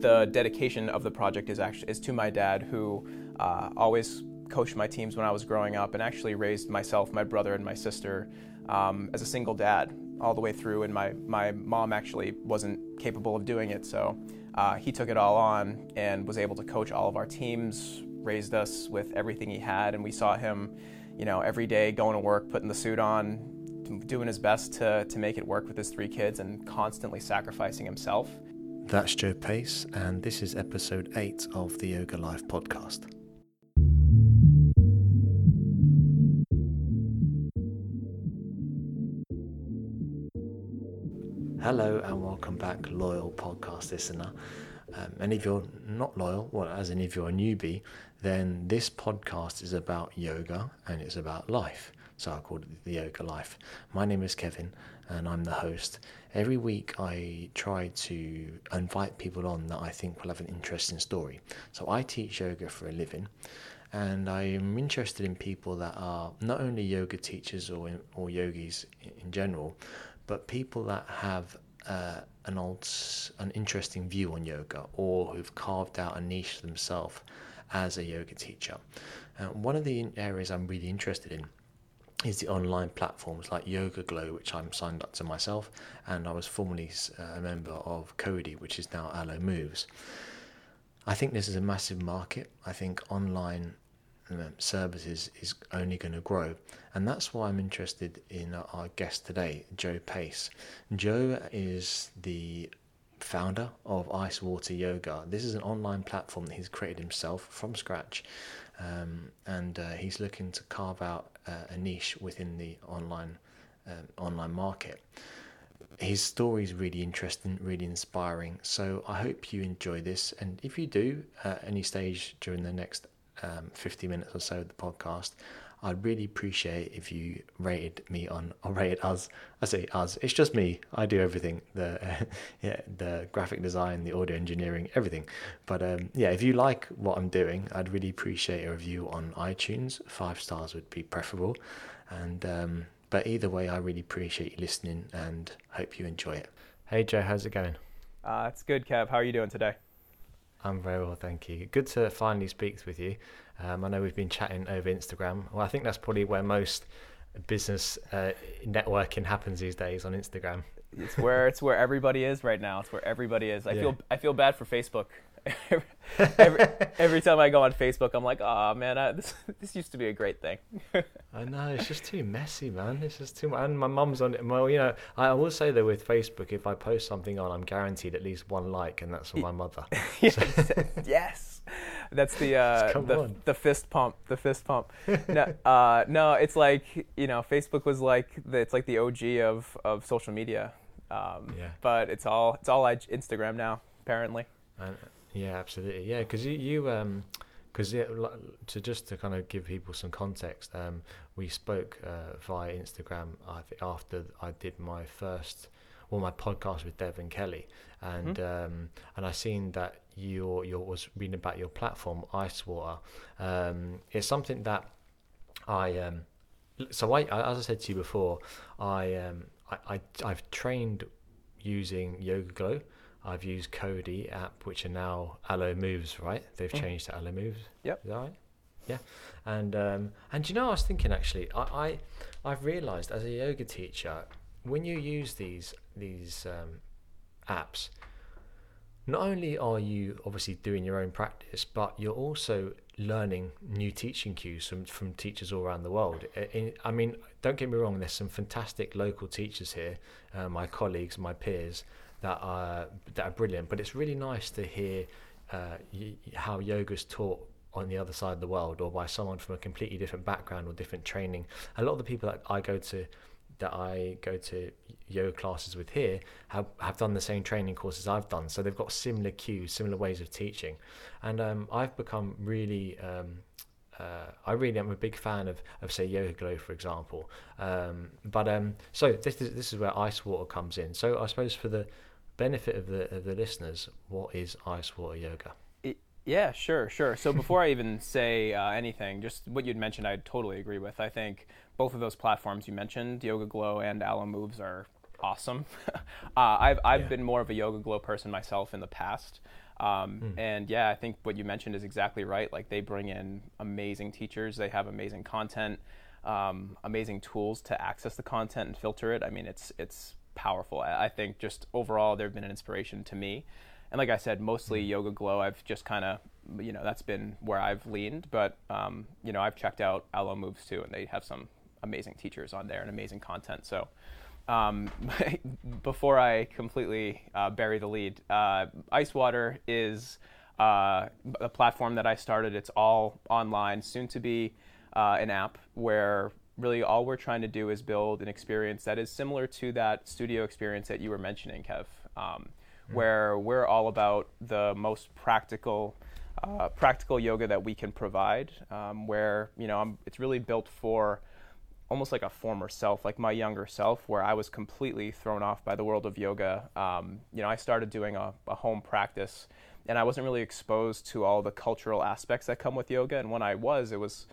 the dedication of the project is actually is to my dad, who uh, always coached my teams when I was growing up, and actually raised myself, my brother, and my sister um, as a single dad all the way through. And my my mom actually wasn't capable of doing it, so uh, he took it all on and was able to coach all of our teams, raised us with everything he had, and we saw him, you know, every day going to work, putting the suit on, doing his best to, to make it work with his three kids and constantly sacrificing himself. That's Joe Pace, and this is episode 8 of the Yoga Life podcast. Hello, and welcome back, loyal podcast listener. Um, and if you're not loyal, well, as in if you're a newbie, then this podcast is about yoga and it's about life so I called it the Yoga Life. My name is Kevin, and I'm the host. Every week, I try to invite people on that I think will have an interesting story. So I teach yoga for a living, and I am interested in people that are not only yoga teachers or or yogis in general, but people that have uh, an old, an interesting view on yoga, or who've carved out a niche themselves as a yoga teacher. Uh, one of the areas I'm really interested in is the online platforms like YogaGlo, which I'm signed up to myself, and I was formerly uh, a member of Cody, which is now Alo Moves. I think this is a massive market. I think online services is only going to grow, and that's why I'm interested in our guest today, Joe Pace. Joe is the founder of Ice Water Yoga. This is an online platform that he's created himself from scratch, um, and uh, he's looking to carve out a niche within the online um, online market. His story is really interesting, really inspiring. So I hope you enjoy this, and if you do at any stage during the next um, 50 minutes or so of the podcast, I'd really appreciate if you rated me on or rated us. I say us. It's just me. I do everything. The yeah, the graphic design, the audio engineering, everything. But um, yeah, if you like what I'm doing, I'd really appreciate a review on iTunes. Five stars would be preferable. And um, but either way, I really appreciate you listening and hope you enjoy it. Hey Joe, how's it going? Uh, it's good, Kev. How are you doing today? I'm very well, thank you. Good to finally speak with you. Um, I know we've been chatting over Instagram. Well, I think that's probably where most business uh, networking happens these days on Instagram. It's where it's where everybody is right now. It's where everybody is. I yeah. feel I feel bad for Facebook. every, every time I go on Facebook, I'm like, oh man, I, this this used to be a great thing. I know it's just too messy, man. It's just too much. And my mum's on it. Well, you know, I will say that with Facebook, if I post something on, I'm guaranteed at least one like, and that's from my mother. yes, yes, that's the uh, the, the, fist pump. The fist pump. no, uh, no, it's like you know, Facebook was like the, it's like the OG of of social media. Um, yeah. But it's all it's all Instagram now, apparently. Yeah, absolutely. Yeah, because you, you um, because yeah, to just to kind of give people some context, um, we spoke uh, via Instagram. I think after I did my first, my podcast with Devin Kelly, and mm-hmm. um, and I seen that your your was reading about your platform, Ice Water. Um, it's something that I um, so I, as I said to you before, I um, I, I I've trained using YogaGlo. I've used Cody app, which are now Alo Moves, right? They've mm. changed to Alo Moves. Yep. Is that right? Yeah. And um, and you know, I was thinking actually, I, I I've realised as a yoga teacher, when you use these these um, apps, not only are you obviously doing your own practice, but you're also learning new teaching cues from, from teachers all around the world. I mean, don't get me wrong, there's some fantastic local teachers here, uh, my colleagues, my peers, that are that are brilliant. But it's really nice to hear uh, y- how yoga's taught on the other side of the world, or by someone from a completely different background or different training. A lot of the people that I go to that I go to yoga classes with here have, have done the same training courses I've done. So they've got similar cues, similar ways of teaching. And um, I've become really, um, uh, I really am a big fan of, of say, YogaGlo, for example. Um, but um, so this is, this is where ice water comes in. So I suppose for the benefit of the of the listeners, what is ice water yoga? yeah, sure, sure. So before I even say uh, anything, just what you'd mentioned, I totally agree with. I think both of those platforms you mentioned, YogaGlo and Alo Moves, are awesome. uh, I've I've Yeah. been more of a YogaGlo person myself in the past. Um, Hmm. And yeah, I think what you mentioned is exactly right. Like they bring in amazing teachers, they have amazing content, um, amazing tools to access the content and filter it. I mean, it's it's powerful. I, I think just overall, they've been an inspiration to me. And like I said, mostly Hmm. YogaGlo. I've just kind of, you know, that's been where I've leaned. But um, you know, I've checked out Alo Moves too, and they have some amazing teachers on there and amazing content. So um, before I completely uh, bury the lead, uh, Icewater is uh, a platform that I started. It's all online, soon to be uh, an app where really all we're trying to do is build an experience that is similar to that studio experience that you were mentioning, Kev, um, where we're all about the most practical. Uh, practical yoga that we can provide, um, where you know I'm, it's really built for almost like a former self, like my younger self, where I was completely thrown off by the world of yoga. Um, you know, I started doing a, a home practice, and I wasn't really exposed to all the cultural aspects that come with yoga. And when I was, it was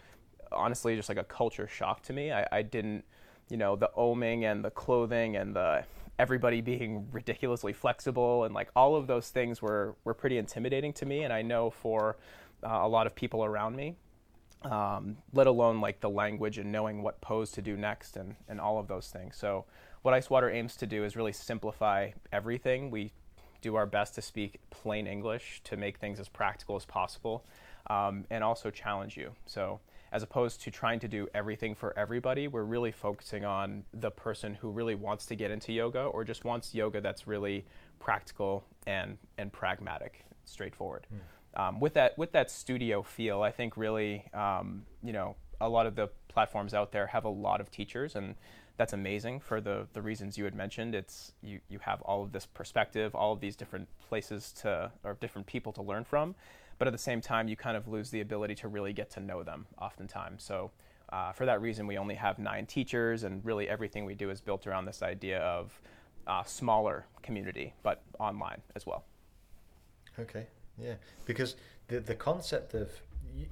honestly just like a culture shock to me. I, I didn't, you know, the oming and the clothing and the everybody being ridiculously flexible and like all of those things were were pretty intimidating to me. And I know for uh, a lot of people around me um, let alone like the language and knowing what pose to do next and, and all of those things. So, what Ice Water aims to do is really simplify everything. We do our best to speak plain English to make things as practical as possible um, and also challenge you. So, as opposed to trying to do everything for everybody, we're really focusing on the person who really wants to get into yoga or just wants yoga that's really practical and, and pragmatic, straightforward um, with that with that studio feel, I think really, um, you know, a lot of the platforms out there have a lot of teachers, and that's amazing for the the reasons you had mentioned. It's you you have all of this perspective, all of these different places to or different people to learn from, but at the same time, you kind of lose the ability to really get to know them oftentimes. So. Uh, for that reason, we only have nine teachers, and really everything we do is built around this idea of uh, smaller community, but online as well. Okay, yeah, because the the concept of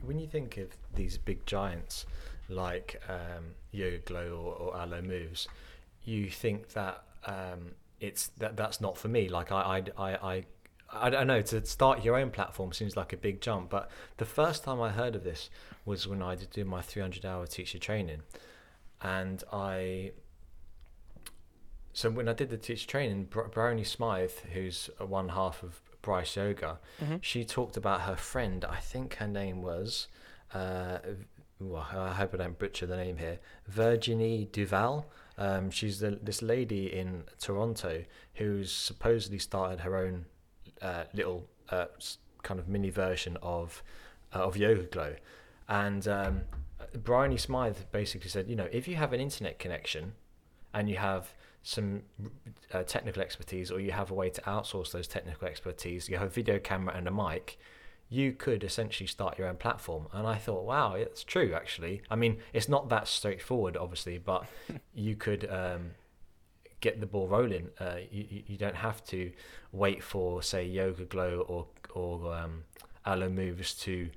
when you think of these big giants like um, YogaGlo or, or Alo Moves, you think that um, it's that that's not for me. Like I I I. I I don't know. To start your own platform seems like a big jump, but the first time I heard of this was when I did do my 300-hour teacher training, and I so when I did the teacher training, Br- Bryony Smythe, who's one half of Bryce Yoga, she talked about her friend. I think her name was, uh, well, I hope I don't butcher the name here, Virginie Duval. Um, she's the, this lady in Toronto who's supposedly started her own uh, little uh, kind of mini version of uh, of YogaGlo, and um, Bryony Smythe basically said, you know, if you have an internet connection and you have some uh, technical expertise or you have a way to outsource those technical expertise, you have a video camera and a mic, you could essentially start your own platform. And I thought, wow, it's true actually. I mean, it's not that straightforward, obviously, but you could um, get the ball rolling. Uh, you, you- don't have to wait for, say, YogaGlo or, or um, Alo Moves to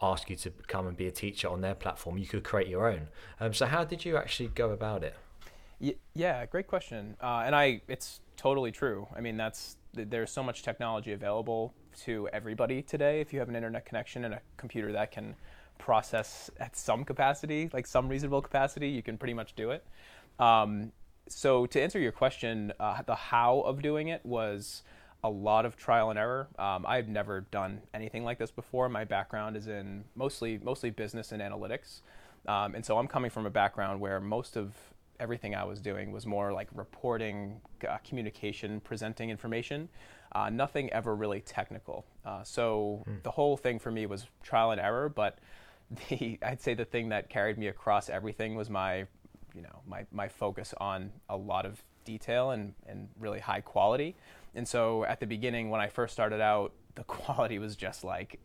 ask you to come and be a teacher on their platform. You could create your own. Um, so, how did you actually go about it? Yeah, great question. Uh, and I, it's totally true. I mean, that's there's so much technology available to everybody today. If you have an internet connection and a computer that can process at some capacity, like some reasonable capacity, you can pretty much do it. Um, so to answer your question, uh, the how of doing it was a lot of trial and error. Um, I've never done anything like this before. My background is in mostly mostly business and analytics, um, and so I'm coming from a background where most of everything I was doing was more like reporting, uh, communication, presenting information. Uh, nothing ever really technical. Uh, so the whole thing for me was trial and error. But the I'd say the thing that carried me across everything was my, you know, my my focus on a lot of detail and and really high quality. And so at the beginning, when I first started out, the quality was just like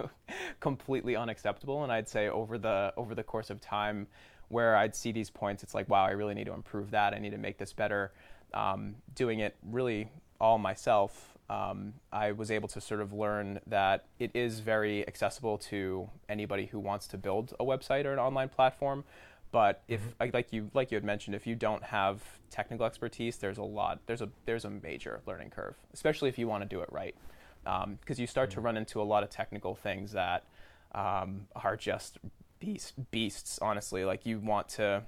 completely unacceptable. And I'd say over the over the course of time, where I'd see these points, it's like, wow, I really need to improve that. I need to make this better. Um, doing it really all myself, um, I was able to sort of learn that it is very accessible to anybody who wants to build a website or an online platform. but if like like you like you had mentioned, if you don't have technical expertise, there's a lot there's a there's a major learning curve, especially if you want to do it right, because you start to run into a lot of technical things that um, are just beast, beasts. Honestly, like you want to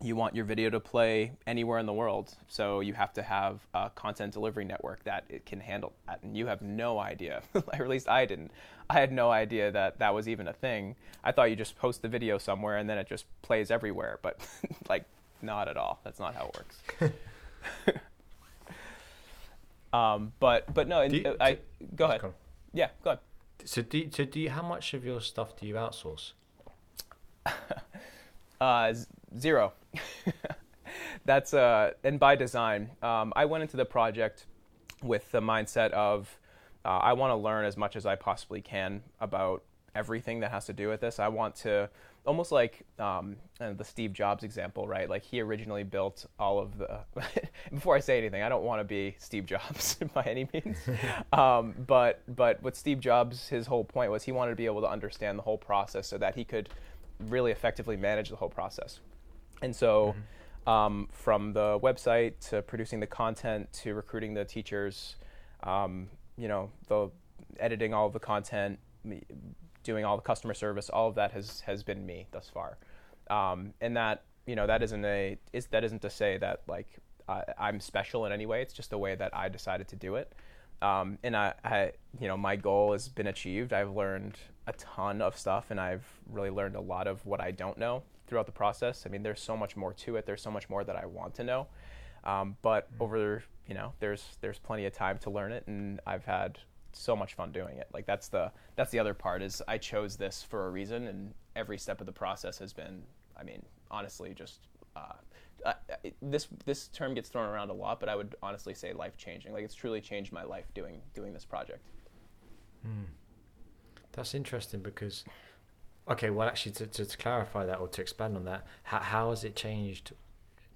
you want your video to play anywhere in the world, so you have to have a content delivery network that it can handle that, and you have no idea, or at least I didn't. I had no idea that that was even a thing. I thought you just post the video somewhere and then it just plays everywhere, but like not at all. That's not how it works. um, but but no, you- I go ahead. Go. Yeah, go ahead. So do so do you, how much of your stuff do you outsource? Uh, zero. That's uh, and by design. Um, I went into the project with the mindset of uh, I want to learn as much as I possibly can about everything that has to do with this. I want to almost like um, uh, the Steve Jobs example, right? Like he originally built all of the. before I say anything, I don't want to be Steve Jobs by any means, um, but but what Steve Jobs, his whole point was he wanted to be able to understand the whole process so that he could really effectively manage the whole process. And so, um, from the website to producing the content to recruiting the teachers, um, you know, the editing all of the content, doing all the customer service, all of that has has been me thus far. Um, and that you know that isn't a is that isn't to say that like I, I'm special in any way. It's just the way that I decided to do it. Um, and I, I, you know, my goal has been achieved. I've learned a ton of stuff, and I've really learned a lot of what I don't know throughout the process. I mean, there's so much more to it. There's so much more that I want to know. Um, but over, you know, there's there's plenty of time to learn it, and I've had so much fun doing it. Like that's the that's the other part is I chose this for a reason, and every step of the process has been, I mean, honestly, just. Uh, this this term gets thrown around a lot, but I would honestly say life changing. Like it's truly changed my life doing doing this project. That's interesting because, okay, well, actually, to, to, to clarify that or to expand on that, how, how has it changed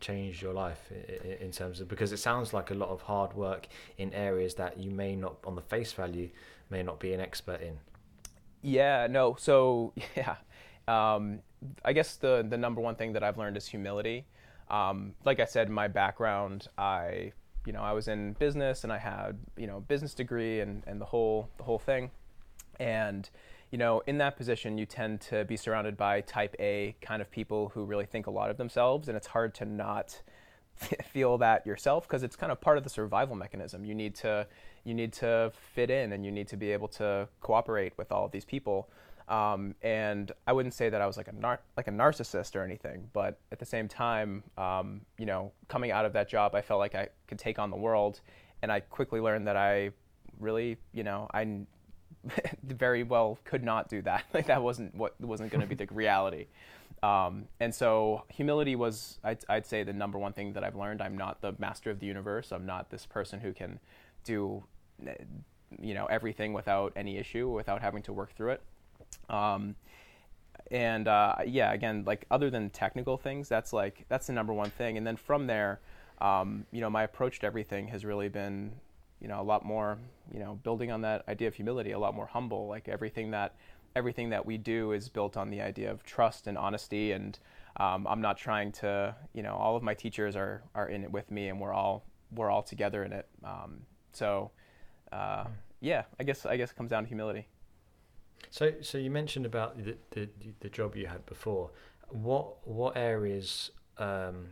changed your life in, in terms of because it sounds like a lot of hard work in areas that you may not, on the face value, may not be an expert in. Yeah, no. So yeah, um, I guess the the number one thing that I've learned is humility. Um, like I said, my background, I you know I was in business and I had you know business degree and and the whole the whole thing, and you know in that position you tend to be surrounded by type A kind of people who really think a lot of themselves, and it's hard to not feel that yourself because it's kind of part of the survival mechanism. You need to you need to fit in and you need to be able to cooperate with all of these people. Um, and I wouldn't say that I was like a nar- like a narcissist or anything, but at the same time, um, you know, coming out of that job, I felt like I could take on the world, and I quickly learned that I really, you know, I very well could not do that. Like that wasn't what wasn't going to be the reality. Um, and so humility was, I'd, I'd say, the number one thing that I've learned. I'm not the master of the universe. I'm not this person who can do, eh, you know, everything without any issue, without having to work through it. Um, and uh, yeah, again, like other than technical things, that's like that's the number one thing. And then from there, um, you know, my approach to everything has really been, you know, a lot more, you know, building on that idea of humility, a lot more humble. Like everything that everything that we do is built on the idea of trust and honesty. And um, I'm not trying to, you know, all of my teachers are are in it with me, and we're all we're all together in it. Um, so, uh, yeah, I guess I guess it comes down to humility. So, so you mentioned about the the, the job you had before. What what areas um,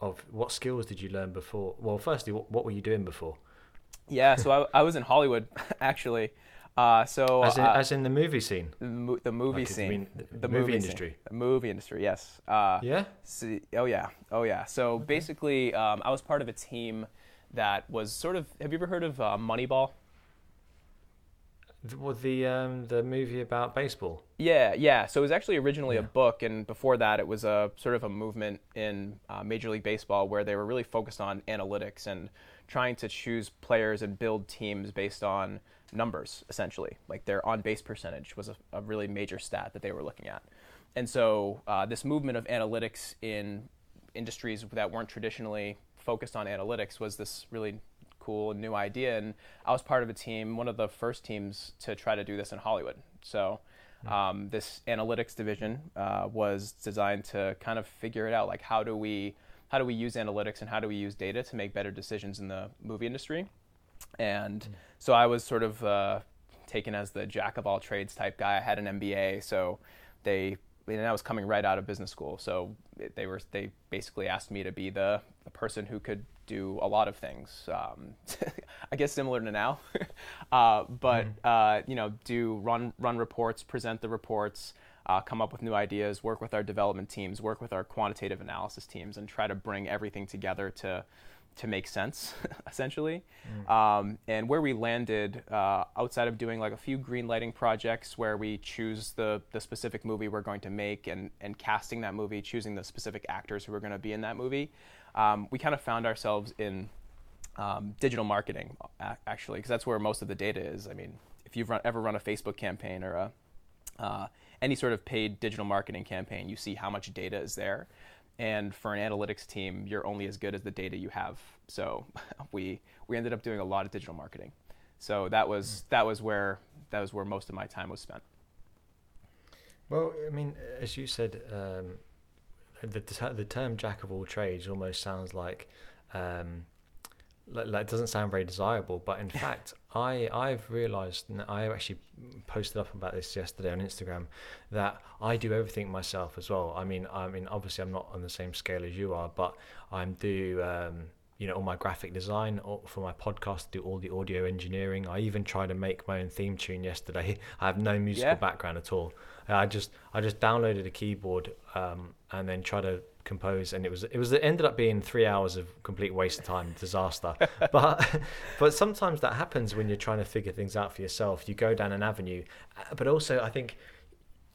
of what skills did you learn before? Well, firstly, what, what were you doing before? Yeah, so I, I was in Hollywood actually. Uh, so As in, uh, as in the movie scene. the, mo- the movie Like, scene, the the movie scene. industry? the movie industry. Yes. Uh, Yeah. see- oh yeah, oh yeah. So basically, um, I was part of a team that was sort of. Have you ever heard of uh, Moneyball? The, well, the um, the movie about baseball. Yeah, yeah. So it was actually originally a book, and before that, it was a sort of a movement in uh, Major League Baseball where they were really focused on analytics and trying to choose players and build teams based on numbers, essentially. Like their on base percentage was a, a really major stat that they were looking at. And so uh, this movement of analytics in industries that weren't traditionally focused on analytics was this really cool new idea. And I was part of a team, one of the first teams to try to do this in Hollywood. So Um, this analytics division uh, was designed to kind of figure it out, like how do we how do we use analytics and how do we use data to make better decisions in the movie industry. And mm. so I was sort of uh, taken as the jack of all trades type guy. I had an MBA, so they and I was coming right out of business school, so they were they basically asked me to be the, the person who could do a lot of things. Um, I guess similar to now, uh, but mm-hmm. uh, you know, do run run reports, present the reports, uh, come up with new ideas, work with our development teams, work with our quantitative analysis teams, and try to bring everything together to to make sense, essentially. Mm. Um, and where we landed, uh, outside of doing like a few green lighting projects where we choose the, the specific movie we're going to make and, and casting that movie, choosing the specific actors who are going to be in that movie, um, we kind of found ourselves in um, digital marketing, actually, because that's where most of the data is. I mean, if you've run, ever run a Facebook campaign or a, uh, any sort of paid digital marketing campaign, you see how much data is there. And for an analytics team, you're only as good as the data you have. So we we ended up doing a lot of digital marketing. So that was mm. that was where that was where most of my time was spent. Well, I mean, as you said, um, the the term "jack of all trades" almost sounds like um, like, it doesn't sound very desirable, but in fact, I I've realised I actually posted up about this yesterday on Instagram that I do everything myself as well. I mean, I mean, obviously, I'm not on the same scale as you are, but I'm do um, you know all my graphic design for my podcast, do all the audio engineering. I even tried to make my own theme tune yesterday. I have no musical yeah. background at all. I just I just downloaded a keyboard um, and then try to compose, and it was it was it ended up being three hours of complete waste of time, disaster. but but sometimes that happens when you're trying to figure things out for yourself. You go down an avenue, uh, but also I think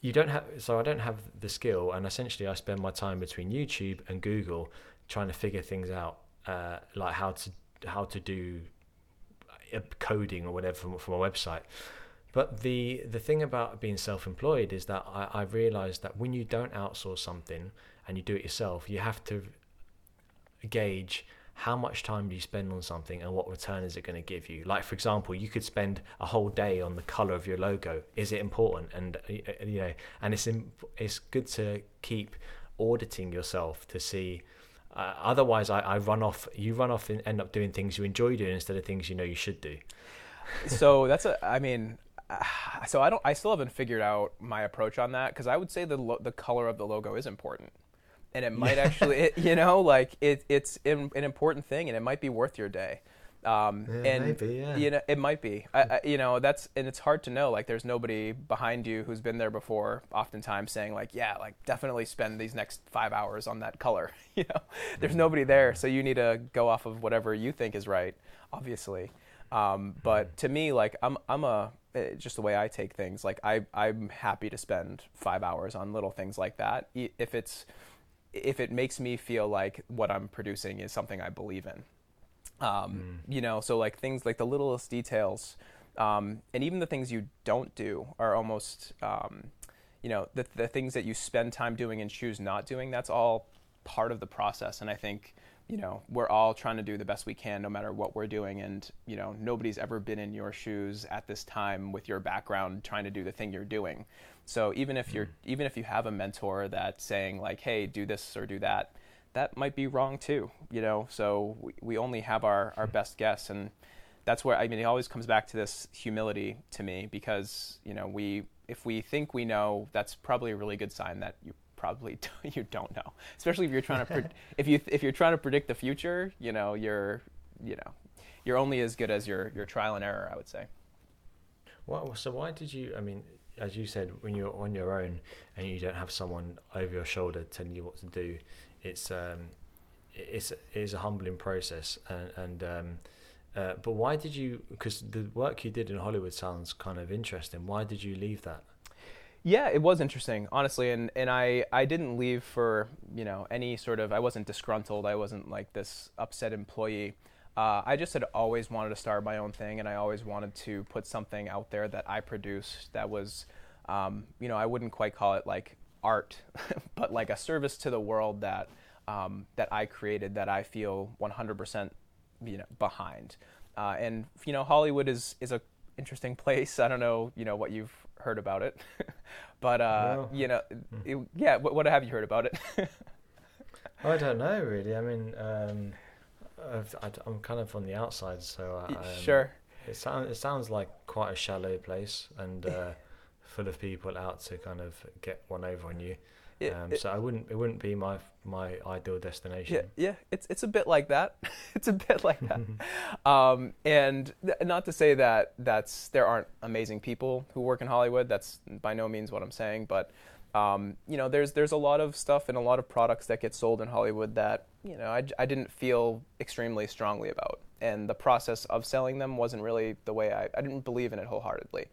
you don't have so I don't have the skill, and essentially I spend my time between YouTube and Google trying to figure things out, uh, like how to how to do uh, coding or whatever from, from a website. But the the thing about being self-employed is that I, I've realized that when you don't outsource something, and you do it yourself, you have to gauge how much time do you spend on something and what return is it going to give you. Like for example you could spend a whole day on the color of your logo. Is it important? And uh, uh, you know and it's it's good to keep auditing yourself to see uh, otherwise I, I run off you run off and end up doing things you enjoy doing instead of things you know you should do. So that's a i mean so i don't i still haven't figured out my approach on that because i would say the lo- the color of the logo is important and it might actually, it, you know, like it, it's an important thing, and it might be worth your day. Um, yeah, and maybe, yeah. you know, it might be. I, I, you know, that's and it's hard to know. Like, there's nobody behind you who's been there before. Oftentimes, saying like, yeah, like definitely spend these next five hours on that color. you know, there's mm-hmm. nobody there, so you need to go off of whatever you think is right. Obviously, um, but mm-hmm. to me, like, I'm I'm a eh, just the way I take things. Like, I I'm happy to spend five hours on little things like that if it's if it makes me feel like what I'm producing is something I believe in. Um, mm. You know, so like things like the littlest details, um, and even the things you don't do are almost, um, you know, the, the things that you spend time doing and choose not doing. That's all part of the process, and I think you know we're all trying to do the best we can no matter what we're doing and you know nobody's ever been in your shoes at this time with your background trying to do the thing you're doing so even if you're mm. even if you have a mentor that's saying like, "Hey, do this or do that," that might be wrong too. You know, so we, we only have our our best guess, and that's where I mean it always comes back to this humility to me because you know we if we think we know, that's probably a really good sign that you probably you don't know. Especially if you're trying to if you if you're trying to predict the future, you know, you're you know, you're only as good as your your trial and error, I would say. Well, so why did you? I mean, as you said, when you're on your own and you don't have someone over your shoulder telling you what to do, it's um, it's it is a humbling process. And, and um, uh, but why did you? Because the work you did in Hollywood sounds kind of interesting. Why did you leave that? Yeah, it was interesting, honestly, and and I I didn't leave for you know any sort of I wasn't disgruntled. I wasn't like this upset employee. Uh, I just had always wanted to start my own thing, and I always wanted to put something out there that I produced that was, um, you know, I wouldn't quite call it like art, but like a service to the world that um, that I created that I feel 100% you know behind. Uh, and you know, Hollywood is is a interesting place. I don't know, you know, what you've heard about it, but uh, Well, you know, hmm. it, yeah. What, what have you heard about it? I don't know really. I mean, um, I've, I, am kind of on the outside, so I, um, sure. It sounds it sounds like quite a shallow place and uh, full of people out to kind of get one over on you. It- Um, it- so I wouldn't it wouldn't be my my ideal destination. yeah. yeah, It's it's a bit like that. it's a bit like that. Um, and th- not to say that that's there aren't amazing people who work in Hollywood. That's by no means what I'm saying. But um, you know, there's there's a lot of stuff and a lot of products that get sold in Hollywood that you know I, I didn't feel extremely strongly about, and the process of selling them wasn't really the way I I didn't believe in it wholeheartedly.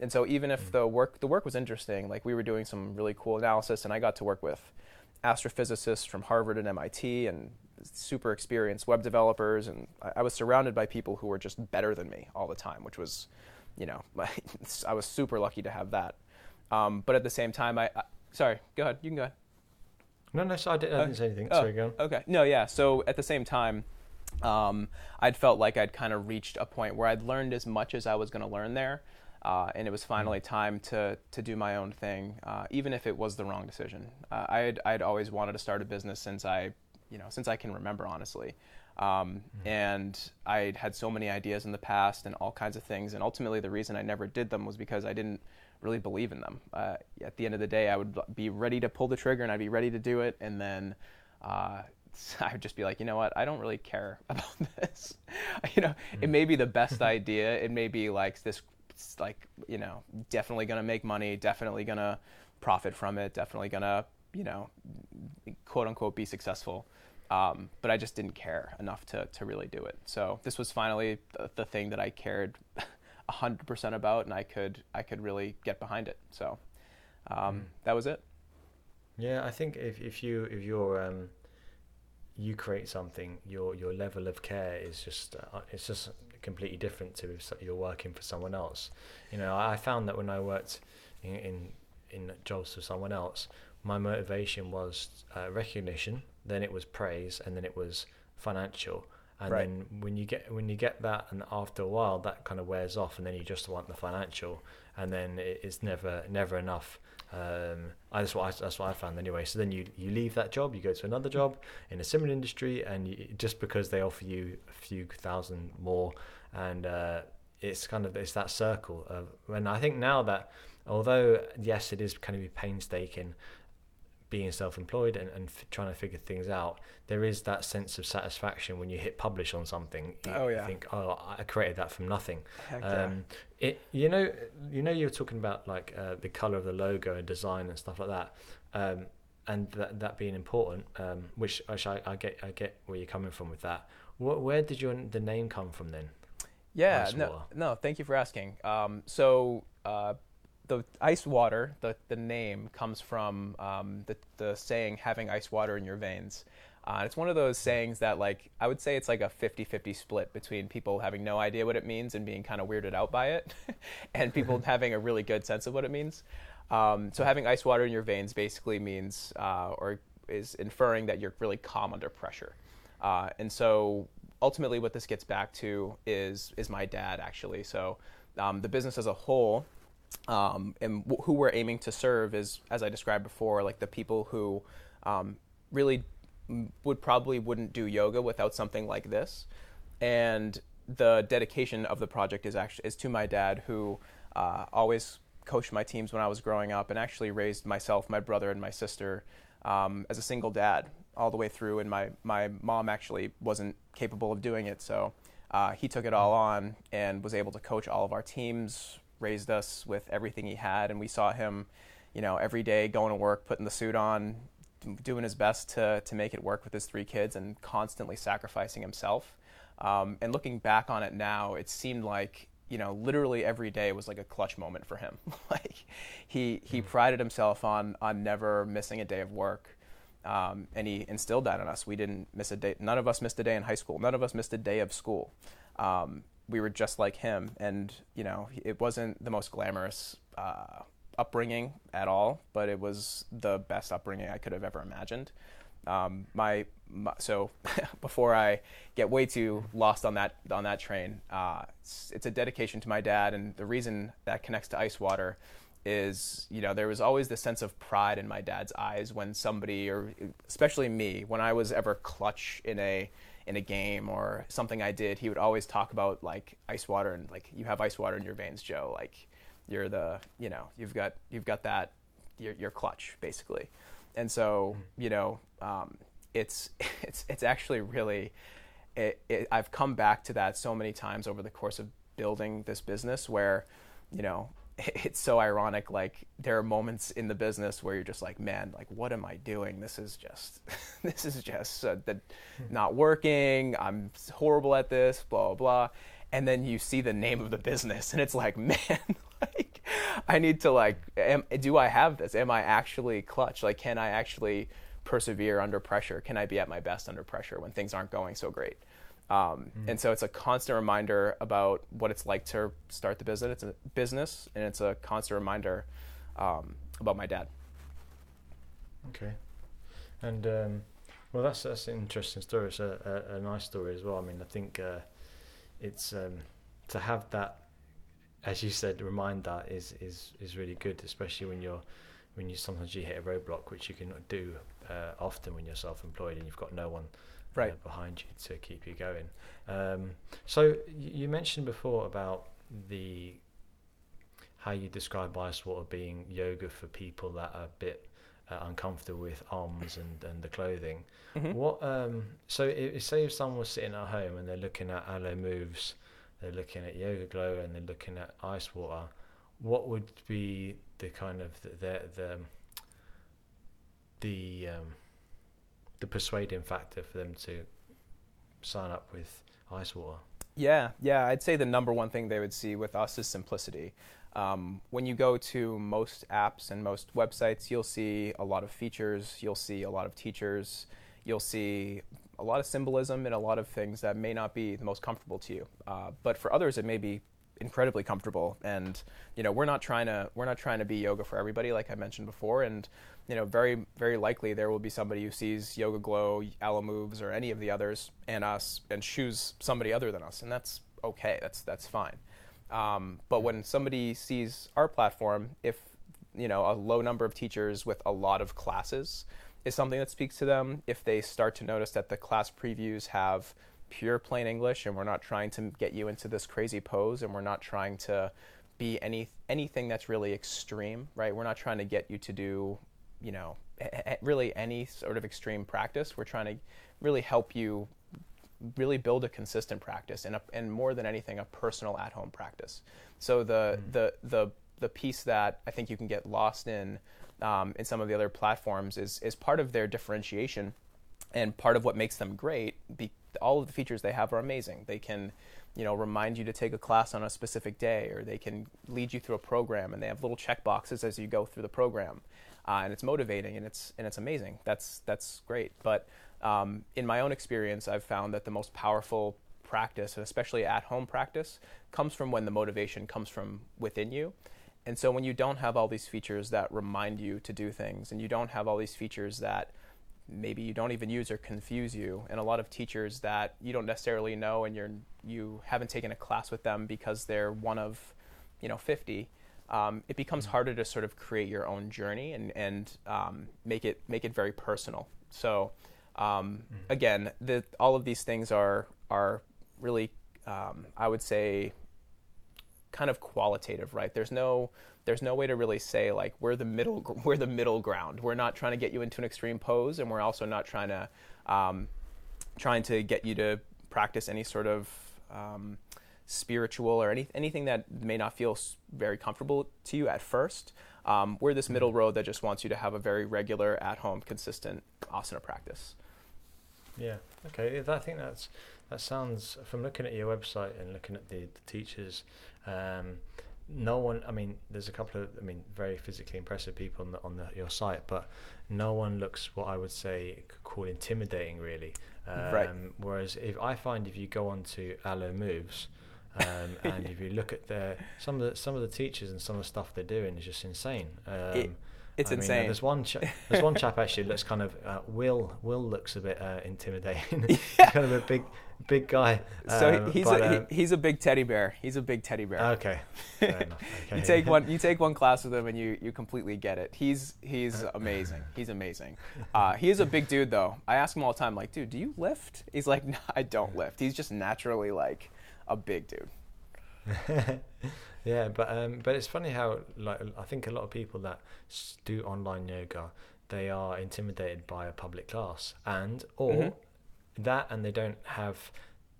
And so even if the work the work was interesting, like we were doing some really cool analysis, and I got to work with astrophysicists from Harvard and MIT and super experienced web developers, and I, I was surrounded by people who were just better than me all the time, which was, you know, I was super lucky to have that. Um, but at the same time, I, I sorry, go ahead, you can go ahead. No, no, so I, did, I Uh, didn't say anything. oh. Sorry, go on. Okay. No, yeah. So at the same time, um, I'd felt like I'd kind of reached a point where I'd learned as much as I was going to learn there, uh, and it was finally time to to do my own thing, uh, even if it was the wrong decision. Uh, I had I'd always wanted to start a business since I, you know, since I can remember, honestly. Um, And I'd had so many ideas in the past and all kinds of things, and ultimately the reason I never did them was because I didn't really believe in them. Uh, at the end of the day, I would be ready to pull the trigger and I'd be ready to do it, and then uh, I would just be like, you know what, I don't really care about this. you know, it may be the best idea. It may be like this, like you know, definitely gonna make money, definitely gonna profit from it, definitely gonna you know, quote unquote, be successful. Um, but I just didn't care enough to, to really do it. So this was finally the, the thing that I cared 100% about, and I could I could really get behind it. So um, that was it. Yeah, I think if, if you if you're um, you create something, your your level of care is just uh, it's just completely different to if you're working for someone else. You know, I I found that when I worked in in, in jobs for someone else, my motivation was uh, recognition, then it was praise, and then it was financial. And Right. then when you get when you get that, and after a while, that kind of wears off, and then you just want the financial, and then it, it's never never enough. Um, I, that's what I, that's what I found anyway. So then you you leave that job, you go to another job in a similar industry, and you, just because they offer you a few thousand more, and uh, it's kind of it's that circle of. And I think now that although yes, it is kind of painstaking being self-employed and, and f- trying to figure things out there is that sense of satisfaction when you hit publish on something you Oh, yeah. think oh i created that from nothing Heck yeah. um, it you know you know you're talking about like uh, the color of the logo and design and stuff like that um, and that that being important um, which, which I, I get I get where you're coming from with that Wh- where did your the name come from then Yeah, no, no. Thank you for asking. Um, so uh, the ice water, the the name comes from um, the the saying "having ice water in your veins." Uh, it's one of those sayings that, like, I would say it's like a 50-50 split between people having no idea what it means and being kind of weirded out by it, and people having a really good sense of what it means. Um, so having ice water in your veins basically means, uh, or is inferring that you're really calm under pressure. Uh, and so ultimately, what this gets back to is is my dad actually. So um, the business as a whole, um, and w- who we're aiming to serve is, as I described before, like the people who um, really would probably wouldn't do yoga without something like this. And the dedication of the project is actually is to my dad, who uh, always coached my teams when I was growing up, and actually raised myself, my brother, and my sister um, as a single dad all the way through. And my my mom actually wasn't capable of doing it, so uh, he took it all on and was able to coach all of our teams, raised us with everything he had, and we saw him, you know, every day going to work, putting the suit on, doing his best to to make it work with his three kids, and constantly sacrificing himself. Um, and looking back on it now, it seemed like you know literally every day was like a clutch moment for him. like he he prided himself on on never missing a day of work. Um, and he instilled that in us. We didn't miss a day. None of us missed a day in high school. None of us missed a day of school. Um, we were just like him, and you know, it wasn't the most glamorous uh, upbringing at all, but it was the best upbringing I could have ever imagined. Um, my, my, so before I get way too lost on that on that train, uh, it's, it's a dedication to my dad, and the reason that connects to ice water is you know there was always this sense of pride in my dad's eyes when somebody or especially me when I was ever clutch in a in a game or something I did he would always talk about like ice water and like you have ice water in your veins Joe like you're the you know you've got you've got that you're, you're clutch basically and so mm-hmm. you know um, it's it's it's actually really it, it, I've come back to that so many times over the course of building this business where you know it's so ironic like there are moments in the business where you're just like man like what am i doing? This is just this is just uh, the, hmm. not working. I'm horrible at this blah blah and then you see the name of the business and it's like man like i need to like am, do i have this? Am i actually clutch? Like can i actually persevere under pressure? Can i be at my best under pressure when things aren't going so great um, mm. And so it's a constant reminder about what it's like to start the business. It's a business, and it's a constant reminder um, about my dad. Okay, and um, well, that's that's an interesting story. It's a, a, a, nice story as well. I mean, I think uh, it's um, to have that, as you said, reminder is is is really good, especially when you're when you sometimes you hit a roadblock, which you can do uh, often when you're self-employed and you've got no one right. behind you to keep you going. Um, so you mentioned before about the how you describe ice water being yoga for people that are a bit uh, uncomfortable with arms and, and the clothing. Mm-hmm. What um, so if, say if someone was sitting at home and they're looking at Alo Moves, they're looking at YogaGlo and they're looking at ice water, what would be the kind of the the the, the um, the persuading factor for them to sign up with ice water? Yeah, yeah. I'd say the number one thing they would see with us is simplicity. Um, when you go to most apps and most websites, you'll see a lot of features, you'll see a lot of teachers, you'll see a lot of symbolism and a lot of things that may not be the most comfortable to you. Uh, but for others, it may be incredibly comfortable. And you know, we're not trying to we're not trying to be yoga for everybody, like I mentioned before. And you know, very very likely there will be somebody who sees YogaGlo, Alo Moves, or any of the others, and us, and choose somebody other than us, and that's okay. That's that's fine. Um, but when somebody sees our platform, if you know a low number of teachers with a lot of classes is something that speaks to them, if they start to notice that the class previews have pure plain English and we're not trying to get you into this crazy pose and we're not trying to be any anything that's really extreme, right? We're not trying to get you to do, you know, really any sort of extreme practice. We're trying to really help you really build a consistent practice and a, and more than anything a personal at home practice. So the mm. the the the piece that I think you can get lost in um, in some of the other platforms is is part of their differentiation and part of what makes them great be, all of the features they have are amazing. They can, you know, remind you to take a class on a specific day, or they can lead you through a program, and they have little check boxes as you go through the program, uh, and it's motivating and it's and it's amazing. That's that's great. But um, in my own experience, I've found that the most powerful practice, and especially at home practice, comes from when the motivation comes from within you. And so when you don't have all these features that remind you to do things, and you don't have all these features that maybe you don't even use or confuse you and a lot of teachers that you don't necessarily know and you're you haven't taken a class with them because they're one of you know 50 um, it becomes mm-hmm. harder to sort of create your own journey and and um, make it make it very personal so um, mm-hmm. again the, all of these things are are really um, I would say kind of qualitative right there's no there's no way to really say like we're the middle we're the middle ground. We're not trying to get you into an extreme pose, and we're also not trying to um, trying to get you to practice any sort of um, spiritual or any, anything that may not feel very comfortable to you at first. Um, we're this middle road that just wants you to have a very regular, at home, consistent asana practice. Yeah. Okay. I think that's that sounds from looking at your website and looking at the, the teachers. Um, no one. I mean, there's a couple of, I mean, very physically impressive people on the, on the, your site, but no one looks what I would say call intimidating, really. Um, right. Whereas if I find if you go on to Alo Moves, um, and if you look at their some of the some of the teachers and some of the stuff they're doing is just insane. Um, it, It's I mean, uh, insane. there's one. Ch- there's one chap actually looks kind of. Uh, Will. Will looks a bit uh, intimidating. Yeah. kind of a big, big guy. So um, he's but, a, he, he's a big teddy bear. He's a big teddy bear. okay. Okay. you take one you take one class with him and you you completely get it he's he's amazing he's amazing uh, he is a big dude though i ask him all the time like dude do you lift he's like no i don't lift he's just naturally like a big dude yeah, but um, but it's funny how like I think a lot of people that do online yoga, they are intimidated by a public class, and or Mhm. that, and they don't have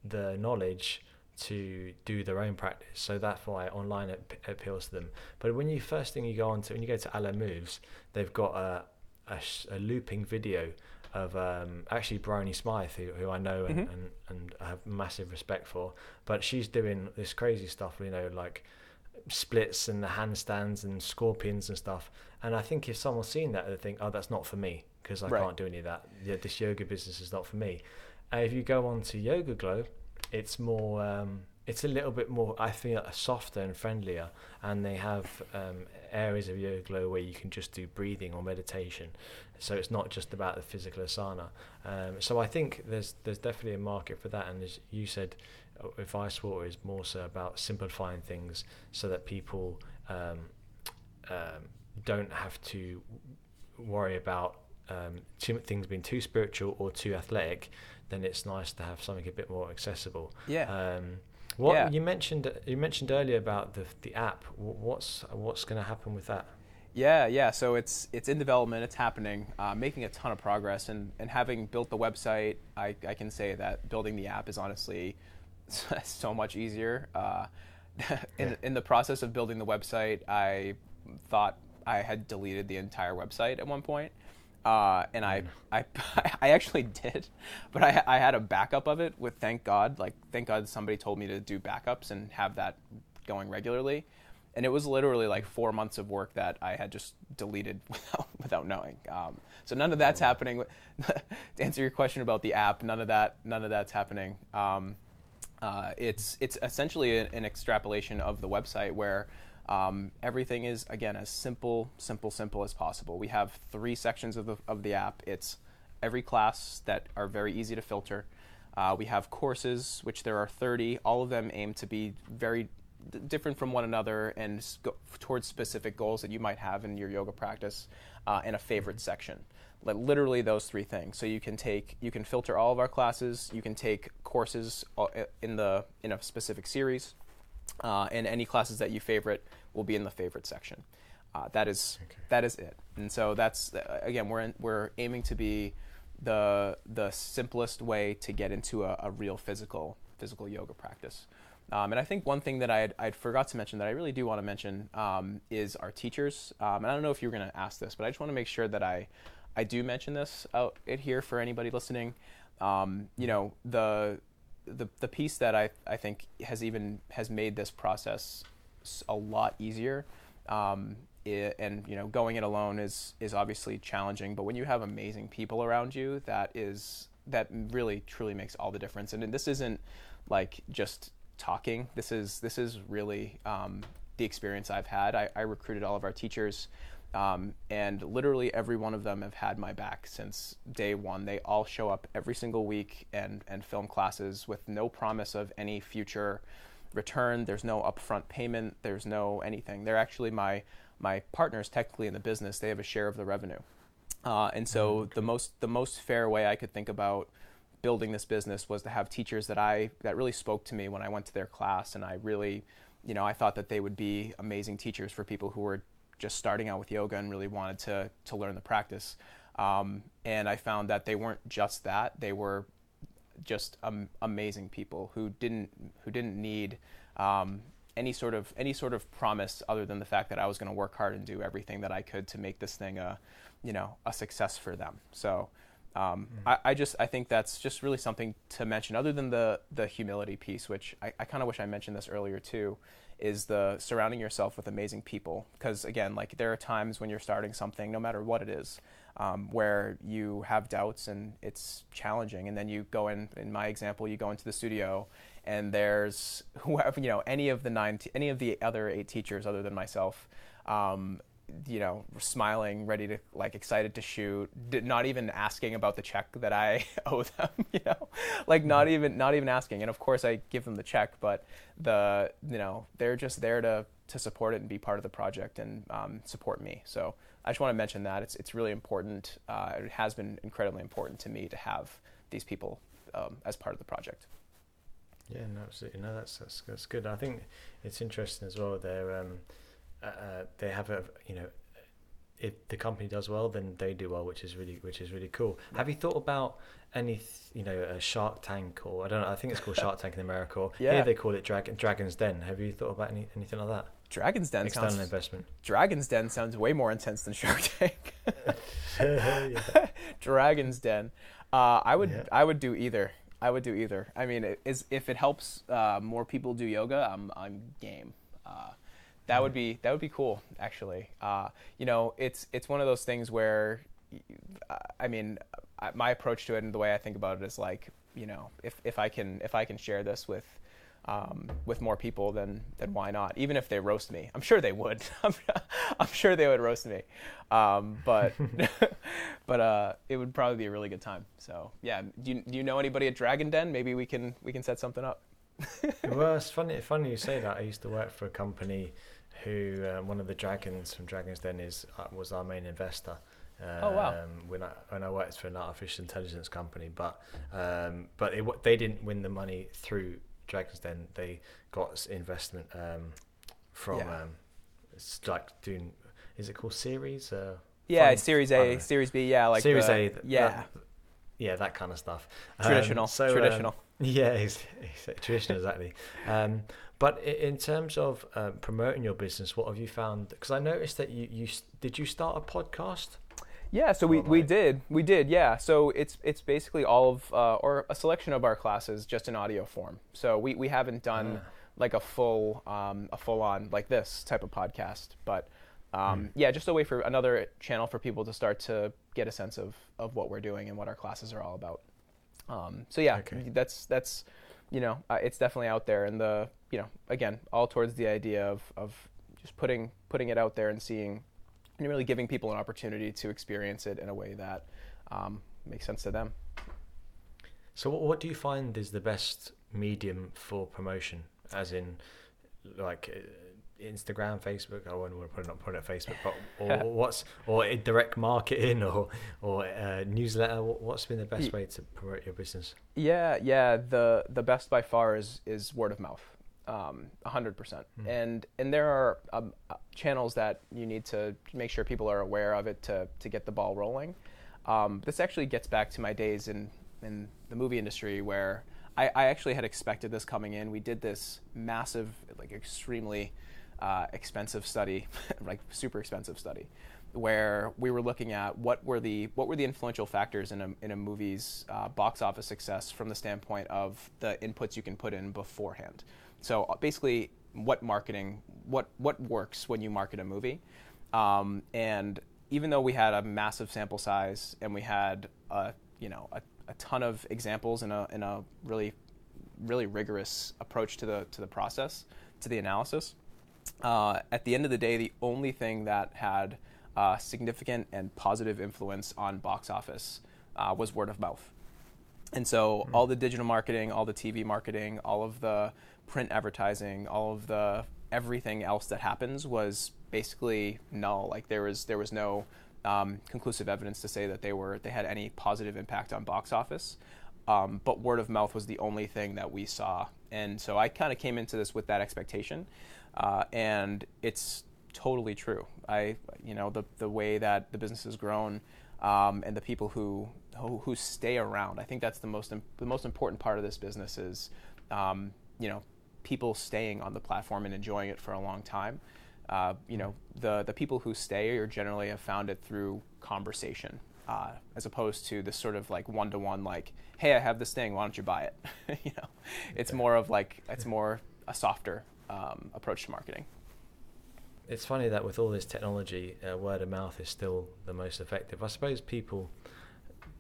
the knowledge to do their own practice. So that's why online ap- appeals to them. But when you first thing you go on to when you go to Alo Moves, they've got a a, sh- a looping video of um, actually Bryony Smythe, who, who I know and, Mhm. and, and I have massive respect for. But she's doing this crazy stuff, you know, like splits and the handstands and scorpions and stuff. And I think if someone's seen that, they think, oh, that's not for me because I Right. can't do any of that. Yeah, this yoga business is not for me. Uh, if you go on to YogaGlo, it's more, um, it's a little bit more, I feel, softer and friendlier. And they have um, areas of YogaGlo where you can just do breathing or meditation. So it's not just about the physical asana. Um, so I think there's there's definitely a market for that. And as you said, advice water is more so about simplifying things so that people um, um, don't have to worry about um, too, things being too spiritual or too athletic. Then it's nice to have something a bit more accessible. yeah Um, what Yeah. you mentioned you mentioned earlier about the the app. What's what's going to happen with that? Yeah, yeah. So it's it's in development. It's happening, uh, making a ton of progress, and and having built the website, I, I can say that building the app is honestly so much easier. Uh, in Yeah. in the process of building the website, I thought I had deleted the entire website at one point. Uh, and I, I, I actually did, but I, I had a backup of it with thank God. Like thank God somebody told me to do backups and have that going regularly and it was literally like four months of work that I had just deleted without, without knowing. Um, so none of that's happening. to answer your question about the app, none of that none of that's happening. Um, uh, it's it's essentially an, an extrapolation of the website where um, everything is again as simple, simple, simple as possible. We have three sections of the of the app. It's every class that are very easy to filter. Uh, we have courses, which there are 30. All of them aim to be very d- different from one another and go towards specific goals that you might have in your yoga practice, uh, and a favorite section. Like literally those three things. So you can take, you can filter all of our classes. You can take courses uh, in the in a specific series, uh, and any classes that you favorite will be in the favorite section. Uh, that is Okay. that is it. And so that's uh, again we're in, we're aiming to be the the simplest way to get into a, a real physical physical yoga practice. Um, and I think one thing that I I forgot to mention that I really do want to mention um, is our teachers. Um, and I don't know if you were going to ask this, but I just want to make sure that I I do mention this out it here for anybody listening. Um, you know the the the piece that I I think has even has made this process a lot easier. Um, i and you know, going it alone is is obviously challenging. But when you have amazing people around you, that is that really truly makes all the difference. And, this isn't like just talking. This is this is really um, the experience I've had. I, I recruited all of our teachers. Um, and literally every one of them have had my back since day one. They all show up every single week and, and film classes with no promise of any future return. There's no upfront payment. There's no anything. They're actually my my partners technically in the business. They have a share of the revenue, uh, and so the most the most fair way I could think about building this business was to have teachers that I that really spoke to me when I went to their class, and I really, you know, I thought that they would be amazing teachers for people who were just starting out with yoga and really wanted to to learn the practice. Um, and I found that they weren't just that; they were just um, amazing people who didn't who didn't need um, any sort of any sort of promise other than the fact that I was going to work hard and do everything that I could to make this thing a you know a success for them. So um, I, I just I think that's just really something to mention other than the the humility piece, which I, I kind of wish I mentioned this earlier too, is the surrounding yourself with amazing people. Because again, like there are times when you're starting something, no matter what it is, um, where you have doubts and it's challenging, and then you go in. In my example, you go into the studio, and there's whoever you know, any of the nine, t- any of the other eight teachers other than myself. Um, you know, smiling, ready to like excited to shoot, not even asking about the check that I owe them, you know, like not mm-hmm. even not even asking. And of course, I give them the check, but the you know they're just there to to support it and be part of the project and um, support me. So I just want to mention that it's it's really important. Uh, it has been incredibly important to me to have these people um, as part of the project. Yeah, no, absolutely. No, that's, that's that's good. I think it's interesting as well. They're um, uh, uh, they have a you know, if the company does well, then they do well, which is really which is really cool. Yeah. Have you thought about any you know a Shark Tank or I don't know? I think it's called Shark Tank in America. Or yeah. here they call it Dragon Dragon's Den. Have you thought about any anything like that? Dragon's Den external sounds, investment. Dragon's Den sounds way more intense than Shark Tank. Dragon's Den. Uh, I would yeah. I would do either. I would do either. I mean, it is if it helps uh, more people do yoga, I'm I'm game. Uh, that would be that would be cool, actually. Uh, you know, it's it's one of those things where, I mean, my approach to it and the way I think about it is like, you know, if if I can if I can share this with um, with more people, then then why not? Even if they roast me, I'm sure they would. I'm, I'm sure they would roast me, um, but but uh, it would probably be a really good time. So yeah, do you, do you know anybody at Dragon Den? Maybe we can we can set something up. well, it's funny funny you say that. I used to work for a company who uh, one of the dragons from Dragon's Den is uh, was our main investor. Um, oh wow! Um, when I when I worked for an artificial intelligence company, but um, but it, they didn't win the money through Dragons Den, they got investment um, from yeah. um, it's like doing. Is it called Series? Uh, yeah, Series A, Series B. Yeah, like Series the, A. yeah, that, yeah, that kind of stuff. Traditional. Um, so, traditional. yeah, it's, it's traditional exactly. But in terms of um, promoting your business, what have you found? Because I noticed that you, you did you start a podcast? Yeah, so we, we did we did yeah. So it's it's basically all of uh, or a selection of our classes just in audio form. So we, we haven't done ah. like a full um, a full on like this type of podcast, but um, mm. yeah, just a way for another channel for people to start to get a sense of of what we're doing and what our classes are all about. Um, so yeah, okay. that's that's you know uh, it's definitely out there, and the you know again all towards the idea of of just putting putting it out there and seeing and really giving people an opportunity to experience it in a way that um, makes sense to them. So, what do you find is the best medium for promotion? As in, like Instagram, Facebook. I wouldn't want to put it on put it Facebook, but or what's or direct marketing or or uh, newsletter. What's been the best way to promote your business? Yeah, yeah. The the best by far is is word of mouth um, 100%. Mm. And and there are um, uh, channels that you need to make sure people are aware of it to, to get the ball rolling. Um, this actually gets back to my days in, in the movie industry where I, I actually had expected this coming in. We did this massive, like extremely uh, expensive study, like super expensive study, where we were looking at what were the what were the influential factors in a in a movie's uh, box office success from the standpoint of the inputs you can put in beforehand. So uh, basically, what marketing, what what works when you market a movie, um, and even though we had a massive sample size and we had a you know a, a ton of examples in a in a really really rigorous approach to the to the process to the analysis. Uh, at the end of the day, the only thing that had uh, significant and positive influence on box office uh, was word of mouth. And so, mm-hmm. all the digital marketing, all the TV marketing, all of the print advertising, all of the everything else that happens was basically null. Like there was there was no um, conclusive evidence to say that they were they had any positive impact on box office. Um, but word of mouth was the only thing that we saw, and so I kind of came into this with that expectation, uh, and it's totally true. I you know the the way that the business has grown. Um, and the people who, who, who stay around. I think that's the most the most important part of this business is, um, you know, people staying on the platform and enjoying it for a long time. Uh, you know, the the people who stay are generally have found it through conversation, uh, as opposed to this sort of like one to one, like, hey, I have this thing, why don't you buy it? you know, it's more of like it's more a softer um, approach to marketing. It's funny that with all this technology, uh, word of mouth is still the most effective. I suppose people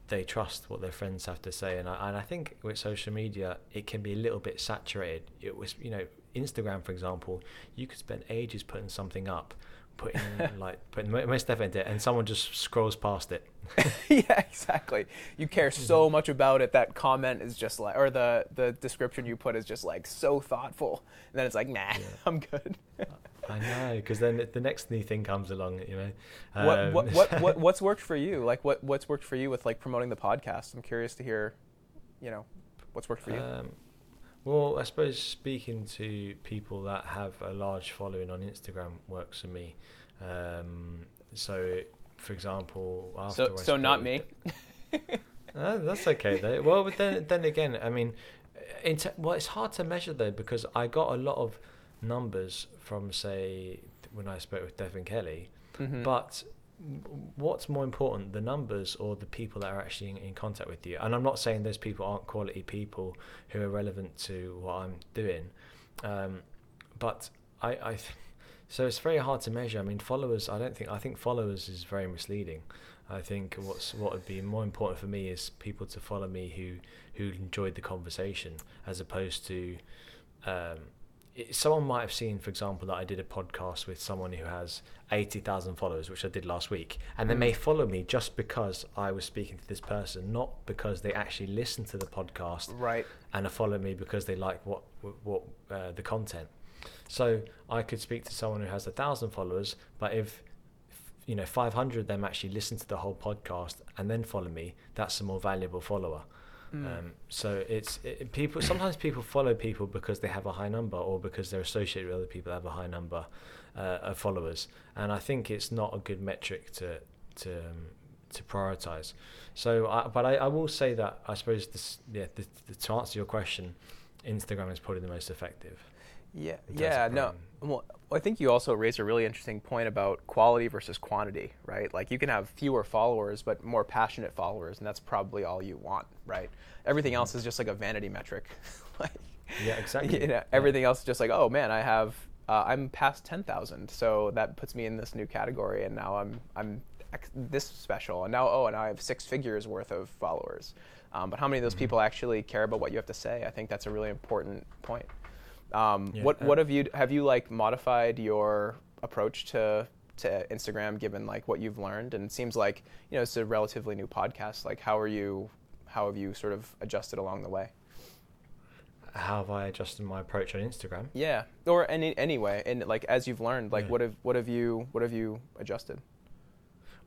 they trust what their friends have to say. And I, and I think with social media, it can be a little bit saturated. It was, you know, Instagram, for example, you could spend ages putting something up, putting like putting most effort into it, and someone just scrolls past it. yeah, exactly. You care so much about it that comment is just like, or the the description you put is just like so thoughtful, and then it's like, nah, I'm good. I know, because then the next new thing comes along, you know. what, Um, what what what what's worked for you? Like what what's worked for you with like promoting the podcast? I'm curious to hear, you know, what's worked for you. Um, well, I suppose speaking to people that have a large following on Instagram works for me. Um, so, for example, after so so not me. That's okay though. Well, but then then again, I mean, in t- well, it's hard to measure though because I got a lot of numbers from say when I spoke with Devin Kelly, Mhm. but what's more important, the numbers or the people that are actually in, in contact with you? And I'm not saying those people aren't quality people who are relevant to what I'm doing, um, but I, I th- so it's very hard to measure. I mean, followers. I don't think. I think followers is very misleading. I think what's what would be more important for me is people to follow me who who enjoyed the conversation, as opposed to. Um, someone might have seen, for example, that I did a podcast with someone who has eighty thousand followers, which I did last week, and they Mm. may follow me just because I was speaking to this person, not because they actually listened to the podcast right. and are following me because they like what what uh, the content. So I could speak to someone who has a thousand followers, but if you know 500 of them actually listen to the whole podcast and then follow me, that's a more valuable follower. Mm. Um, so it's it, people. Sometimes people follow people because they have a high number, or because they're associated with other people that have a high number uh, of followers. And I think it's not a good metric to to um, to prioritize. So, I, but I, I will say that I suppose this, yeah, the, the, to answer your question, Instagram is probably the most effective. Yeah, yeah, no. Well, I think you also raised a really interesting point about quality versus quantity, right? Like you can have fewer followers but more passionate followers, and that's probably all you want, right? Everything else is just like a vanity metric. like, Yeah, exactly. You know, Yeah. everything else is just like, oh man, I have, uh, I'm past ten thousand, so that puts me in this new category, and now I'm, I'm ex- this special, and now, oh, and I have six figures worth of followers. Um, but how many of those Mhm. people actually care about what you have to say? I think that's a really important point. Um, Yeah, what uh, what have you have you like modified your approach to to Instagram given like what you've learned? And it seems like you know it's a relatively new podcast. Like how are you how have you sort of adjusted along the way? How have I adjusted my approach on Instagram? Yeah, or any anyway, and like as you've learned, like Yeah. what have what have you what have you adjusted?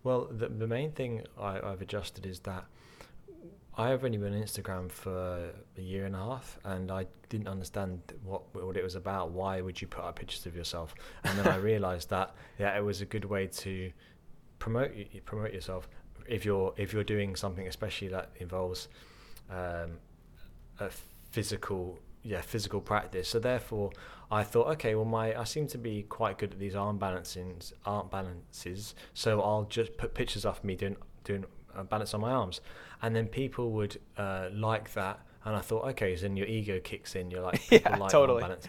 Well, the the main thing I, I've adjusted is that I have only been on Instagram for a year and a half, and I didn't understand what what it was about. Why would you put up pictures of yourself? And then I realised that yeah, it was a good way to promote promote yourself if you're if you're doing something, especially that involves um, a physical yeah physical practice. So therefore, I thought okay, well my I seem to be quite good at these arm balancings arm balances, so I'll just put pictures of me doing doing a balance on my arms, and then people would uh, like that. And I thought, okay, so then your ego kicks in. You're like, people Yeah, like totally. arm balance.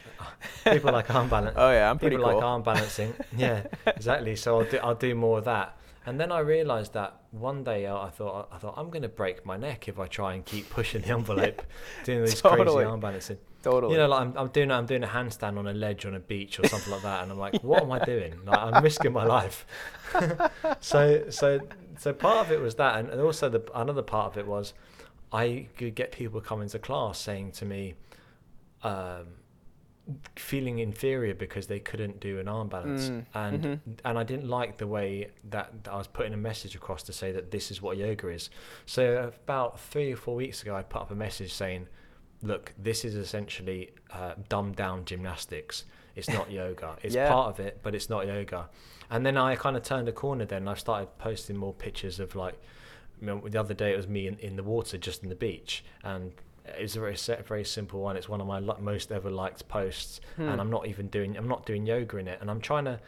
people like arm balance. Oh yeah, I'm pretty people cool. like arm balancing. yeah, exactly. So I'll do, I'll do more of that. And then I realised that one day I I thought I thought I'm going to break my neck if I try and keep pushing the envelope, doing these Totally. crazy arm balancing. totally. You know, like I'm, I'm doing I'm doing a handstand on a ledge on a beach or something like that, and I'm like, what am I doing? Like I'm risking my life. so so so part of it was that, and also the another part of it was I could get people coming to class saying to me, um, feeling inferior because they couldn't do an arm balance, Mm, and mhm. and I didn't like the way that, that I was putting a message across to say that this is what yoga is. So about three or four weeks ago, I put up a message saying, "Look, this is essentially uh, dumbed down gymnastics. It's not yoga. It's Yeah. part of it, but it's not yoga." And then I kind of turned a corner. Then I started posting more pictures of like. You know, the other day it was me in, in the water, just in the beach, and it's a very very simple one. It's one of my most ever liked posts, Hmm. and I'm not even doing I'm not doing yoga in it, and I'm trying to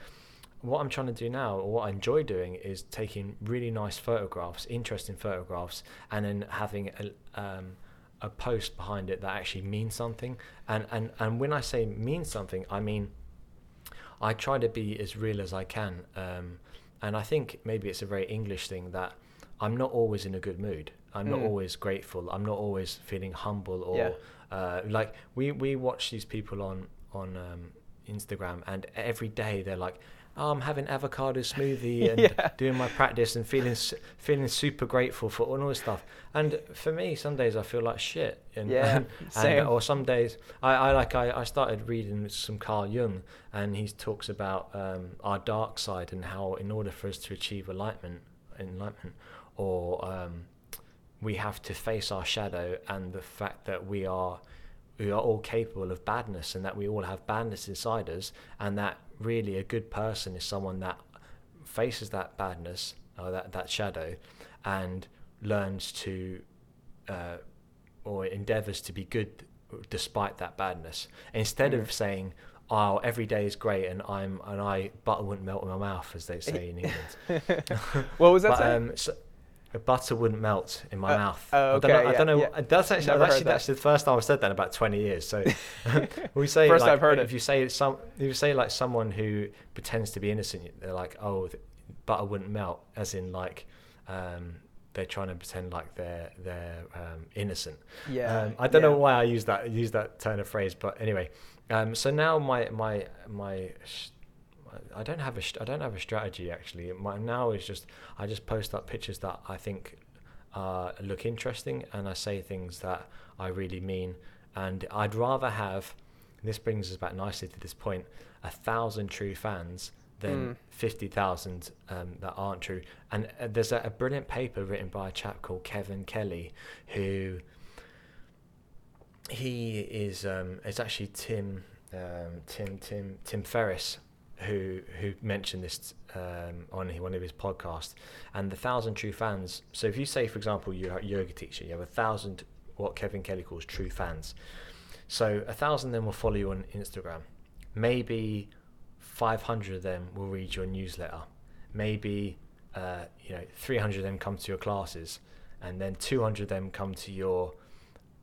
what I'm trying to do now, or what I enjoy doing, is taking really nice photographs, interesting photographs, and then having a, um, a post behind it that actually means something. And, and, and when I say means something, I mean I try to be as real as I can. Um, and I think maybe it's a very English thing that I'm not always in a good mood. I'm not Mm. always grateful. I'm not always feeling humble or Yeah. uh, like we, we watch these people on on um, Instagram, and every day they're like, oh, I'm having avocado smoothie and Yeah. doing my practice and feeling feeling super grateful for all this stuff. And for me, some days I feel like shit. And, Yeah, and, same. or some days I, I like I, I started reading some Carl Jung, and he talks about um, our dark side and how in order for us to achieve enlightenment, enlightenment, or um, we have to face our shadow and the fact that we are we are all capable of badness and that we all have badness inside us and that really a good person is someone that faces that badness or that, that shadow and learns to uh, or endeavors to be good despite that badness. Instead Mm. of saying oh every day is great and i'm and i butter wouldn't melt in my mouth as they say in england. What was that but, um, so, butter wouldn't melt in my Uh, mouth. oh, I don't okay, know. I don't know. yeah. That's actually, Never actually that. that's the first time I've said that in about twenty years. So we say First like, I've heard if it. you say some, if you say like someone who pretends to be innocent, they're like, oh, th- butter wouldn't melt, as in like. Um, they're trying to pretend like they're they're um, innocent. yeah. Um, I don't know why I use that use that turn of phrase, but anyway. Um, so now my my my I don't have a I don't have a strategy actually. My now is just I just post up pictures that I think uh, look interesting, and I say things that I really mean. And I'd rather have. This brings us back nicely to this point: a thousand true fans than Mm. fifty thousand um, that aren't true. And uh, there's a, a brilliant paper written by a chap called Kevin Kelly, who he is um, it's actually Tim um, Tim Tim Tim Ferriss who who mentioned this um, on one of his podcasts and the thousand true fans. So if you say for example you're a yoga teacher you have a thousand what Kevin Kelly calls true fans. So a thousand of them will follow you on Instagram. Maybe 500 of them will read your newsletter. Maybe uh, you know 300 of them come to your classes and then 200 of them come to your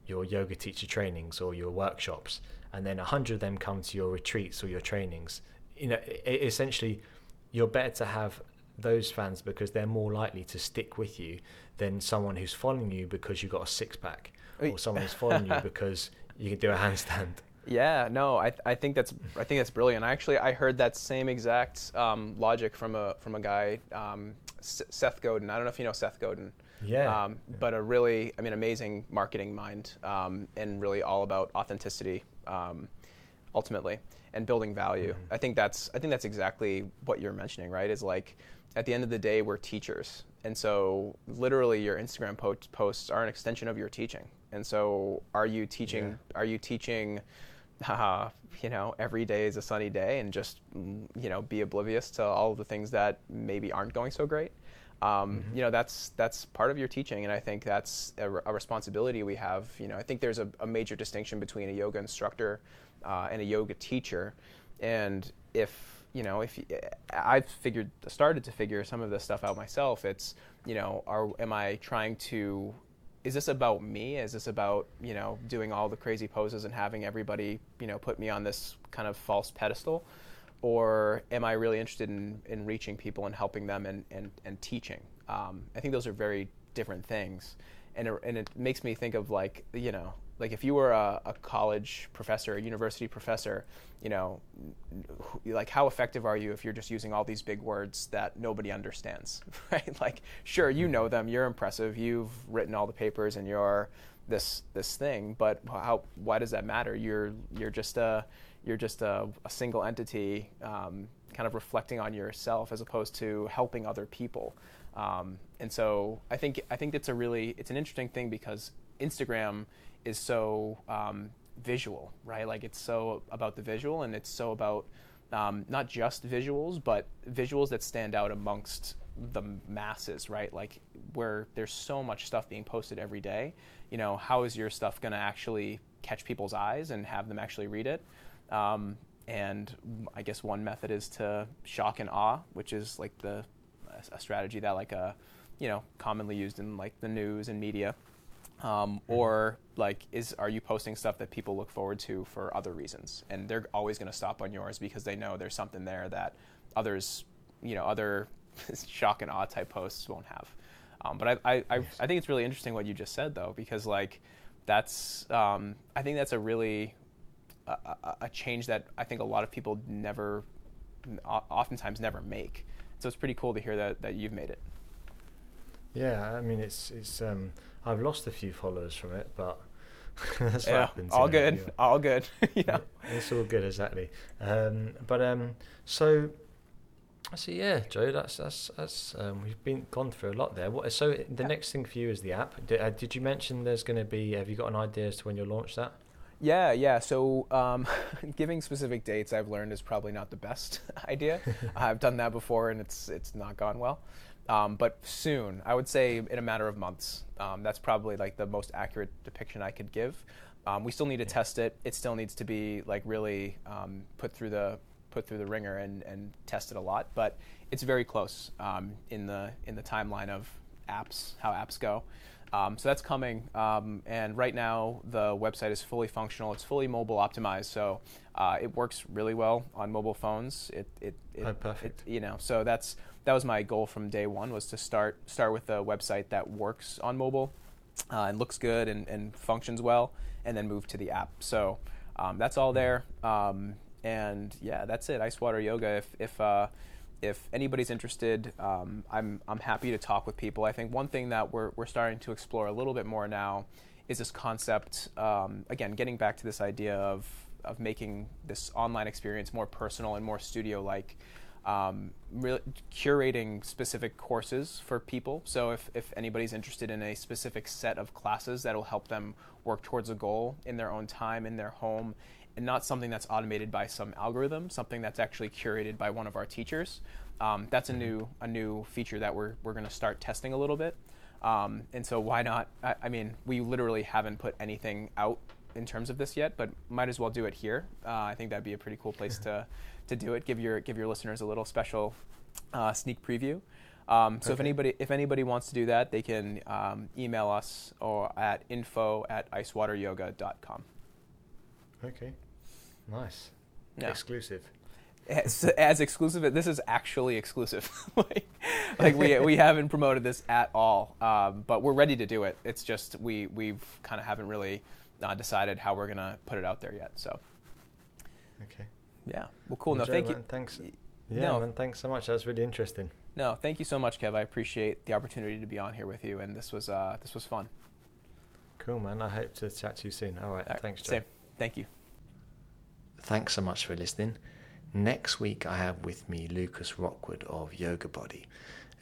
your yoga teacher trainings or your workshops and then 100 of them come to your retreats or your trainings you know essentially you're better to have those fans because they're more likely to stick with you than someone who's following you because you've got a six pack or someone who's following you because you can do a handstand Yeah, no, I, I think that's I think that's brilliant. I actually I heard that same exact um, logic from a from a guy um, S- Seth Godin. I don't know if you know Seth Godin. yeah Um, but a really, I mean, amazing marketing mind, um, and really all about authenticity, um, ultimately, and building value. Mhm. I think that's, I think that's exactly what you're mentioning, right? Is like, at the end of the day, we're teachers, and so literally, your Instagram po- posts are an extension of your teaching. And so, are you teaching? Are you teaching? Uh, you know, every day is a sunny day, and just you know, be oblivious to all of the things that maybe aren't going so great um, Mhm. you know that's that's part of your teaching and i think that's a, a responsibility we have you know i think there's a, a major distinction between a yoga instructor uh, and a yoga teacher and if you know if I've figured started to figure some of this stuff out myself it's you know are am i trying to is this about me is this about you know doing all the crazy poses and having everybody you know put me on this kind of false pedestal or am I really interested in, in reaching people and helping them and, and, and teaching? Um, I think those are very different things. And it, and it makes me think of like, you know, like if you were a, a college professor, a university professor, you know, like how effective are you if you're just using all these big words that nobody understands, right? Like, sure, you know them, you're impressive, you've written all the papers and you're this this thing, but how why does that matter? You're you're just a you're just a, a single entity, um, kind of reflecting on yourself as opposed to helping other people. Um, and so I think I think it's a really it's an interesting thing because Instagram is so um, visual, right? Like it's so about the visual, and it's so about um, not just visuals, but visuals that stand out amongst the masses, right? Like where there's so much stuff being posted every day. You know, how is your stuff going to actually catch people's eyes and have them actually read it? Um, and I guess one method is to shock and awe, which is like the a strategy that like uh, you know commonly used in like the news and media. Um, or like is are you posting stuff that people look forward to for other reasons and they're always going to stop on yours because they know there's something there that others you know other shock and awe type posts won't have um, but I, I, I, I think it's really interesting what you just said though because like that's um, i think that's a really a, a change that I think a lot of people never, oftentimes never make. So it's pretty cool to hear that that you've made it. Yeah, I mean it's it's um, I've lost a few followers from it, but that's yeah, happens. All good, all good. yeah, it's all good exactly. Um, but um, so so yeah, Joe, that's that's that's um, we've been gone through a lot there. What so the next thing for you is the app. Did, uh, did you mention there's going to be? Have you got an idea as to when you'll launch that? Yeah, yeah. So um, giving specific dates, I've learned is probably not the best idea. I've done that before, and it's it's not gone well. Um, but soon, I would say in a matter of months. Um, that's probably like the most accurate depiction I could give. Um, we still need to test it. It still needs to be like really um, put through the put through the ringer and, and tested a lot. But it's very close um, in the in the timeline of apps, how apps go. Um, so that's coming. Um, and right now, the website is fully functional. It's fully mobile optimized, so uh, it works really well on mobile phones. It, it, it, oh, perfect. It, you know, so that's that was my goal from day one was to start start with a website that works on mobile uh, and looks good and, and functions well, and then move to the app. So um, that's all there. Um, and yeah, that's it. Ice water yoga. If if uh, if anybody's interested, um, I'm I'm happy to talk with people. I think one thing that we're we're starting to explore a little bit more now is this concept. Um, again, getting back to this idea of of making this online experience more personal and more studio like. Um, re- curating specific courses for people. So if, if anybody's interested in a specific set of classes that will help them work towards a goal in their own time, in their home, and not something that's automated by some algorithm, something that's actually curated by one of our teachers. Um, that's a new a new feature that we're we're going to start testing a little bit. Um, and so why not? I, I, mean, we literally haven't put anything out in terms of this yet, but might as well do it here. Uh, I think that'd be a pretty cool place to to do it. Give your give your listeners a little special uh, sneak preview. Um, so if anybody if anybody wants to do that, they can um, email us or at info at icewateryoga.com. Okay, nice. Yeah. Exclusive. As, as exclusive, this is actually exclusive. like, like, we we haven't promoted this at all, um, but we're ready to do it. It's just we we've kind of haven't really uh, decided how we're gonna put it out there yet. So. Okay. Yeah. Well, cool. no, thank man, you. Thanks. Yeah, no. man. Thanks so much. That was really interesting. No, thank you so much, Kev. I appreciate the opportunity to be on here with you, and this was uh, this was fun. Cool, man. I hope to chat to you soon. All right. All right. Thanks, Joe. Same. Thank you. Thanks so much for listening. Next week, I have with me Lucas Rockwood of Yoga Body.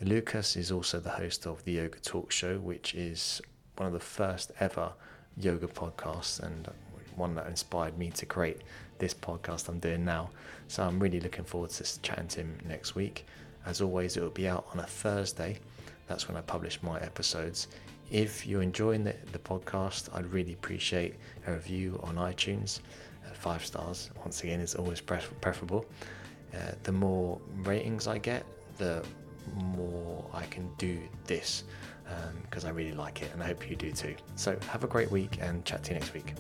Lucas is also the host of the Yoga Talk Show, which is one of the first ever yoga podcasts and one that inspired me to create this podcast I'm doing now. So I'm really looking forward to chatting to him next week. As always, it will be out on a Thursday. That's when I publish my episodes. If you're enjoying the, the podcast, I'd really appreciate a review on iTunes five stars once again is always preferable uh, the more ratings i get the more i can do this because um, i really like it and i hope you do too so have a great week and chat to you next week